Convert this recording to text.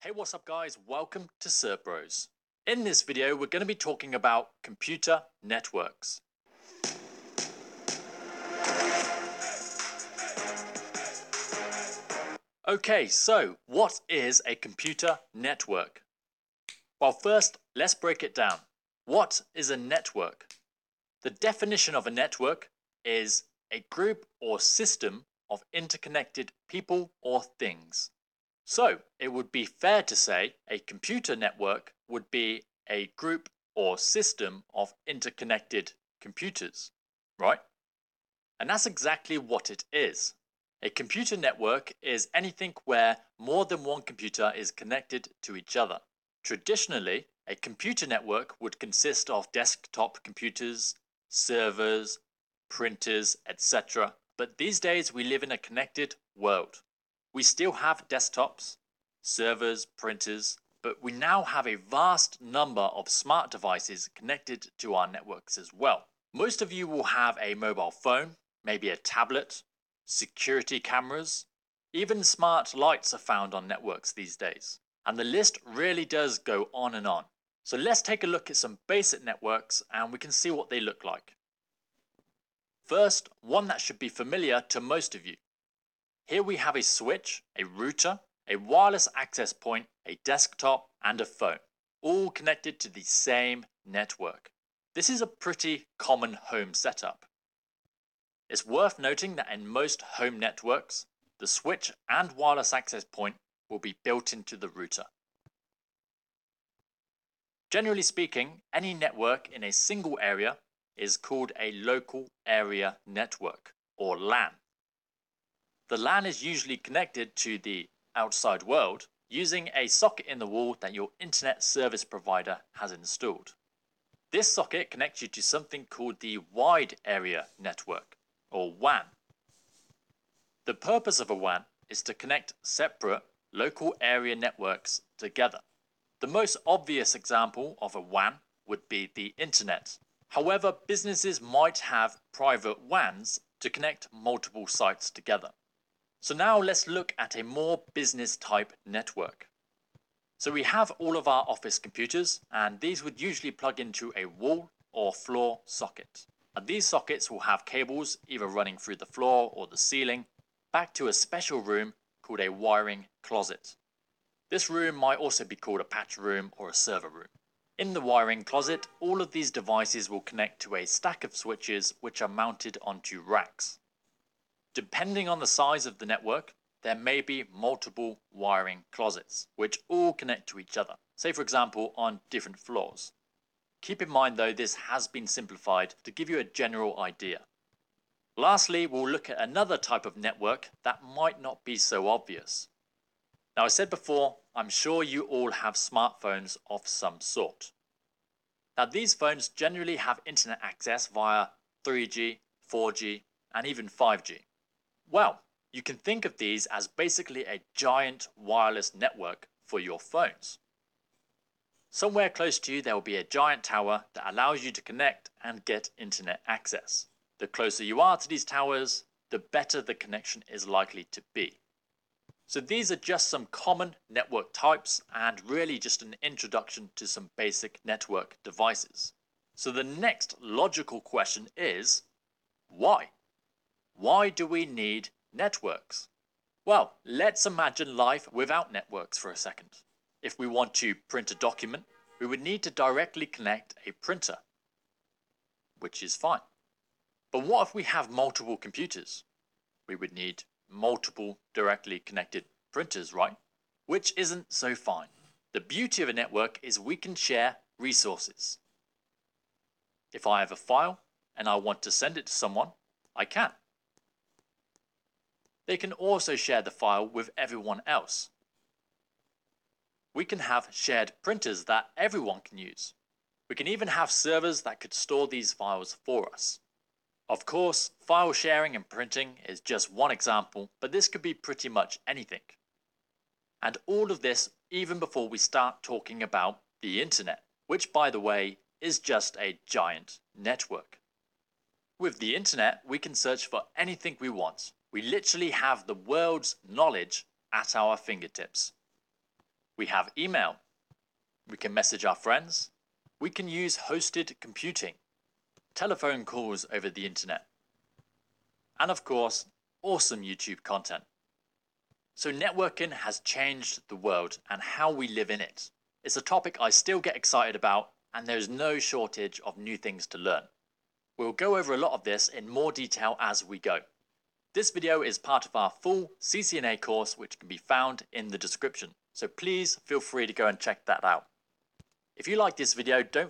Hey, what's up guys? Welcome to Certbros. In this video, we're going to be talking about computer networks. Okay, so what is a computer network? Well, first, let's break it down. What is a network? The definition of a network is a group or system of interconnected people or things. So, it would be fair to say a computer network would be a group or system of interconnected computers, right? And that's exactly what it is. A computer network is anything where more than one computer is connected to each other. Traditionally, a computer network would consist of desktop computers, servers, printers, etc. But these days we live in a connected world. We still have desktops, servers, printers, but we now have a vast number of smart devices connected to our networks as well. Most of you will have a mobile phone, maybe a tablet, security cameras, even smart lights are found on networks these days. And the list really does go on and on. So let's take a look at some basic networks and we can see what they look like. First, one that should be familiar to most of you. Here we have a switch, a router, a wireless access point, a desktop, and a phone, all connected to the same network. This is a pretty common home setup. It's worth noting that in most home networks, the switch and wireless access point will be built into the router. Generally speaking, any network in a single area is called a local area network, or LAN. The LAN is usually connected to the outside world using a socket in the wall that your internet service provider has installed. This socket connects you to something called the Wide Area Network, or WAN. The purpose of a WAN is to connect separate local area networks together. The most obvious example of a WAN would be the internet. However, businesses might have private WANs to connect multiple sites together. So now let's look at a more business type network. So we have all of our office computers and these would usually plug into a wall or floor socket. And these sockets will have cables either running through the floor or the ceiling back to a special room called a wiring closet. This room might also be called a patch room or a server room. In the wiring closet, all of these devices will connect to a stack of switches which are mounted onto racks. Depending on the size of the network, there may be multiple wiring closets, which all connect to each other, say for example on different floors. Keep in mind though this has been simplified to give you a general idea. Lastly, we'll look at another type of network that might not be so obvious. Now I said before, I'm sure you all have smartphones of some sort. Now these phones generally have internet access via 3G, 4G, and even 5G. Well, you can think of these as basically a giant wireless network for your phones. Somewhere close to you there will be a giant tower that allows you to connect and get internet access. The closer you are to these towers, the better the connection is likely to be. So these are just some common network types and really just an introduction to some basic network devices. So the next logical question is, why? Why do we need networks? Well, let's imagine life without networks for a second. If we want to print a document, we would need to directly connect a printer, which is fine. But what if we have multiple computers? We would need multiple directly connected printers, right? Which isn't so fine. The beauty of a network is we can share resources. If I have a file and I want to send it to someone, I can. They can also share the file with everyone else. We can have shared printers that everyone can use. We can even have servers that could store these files for us. Of course, file sharing and printing is just one example, but this could be pretty much anything. And all of this even before we start talking about the internet, which by the way is just a giant network. With the internet, we can search for anything we want, we literally have the world's knowledge at our fingertips. We have email. We can message our friends. We can use hosted computing, telephone calls over the internet, and of course, awesome YouTube content. So, networking has changed the world and how we live in it. It's a topic I still get excited about, and there's no shortage of new things to learn. We'll go over a lot of this in more detail as we go. This video is part of our full CCNA course, which can be found in the description. So please feel free to go and check that out. If you like this video, don't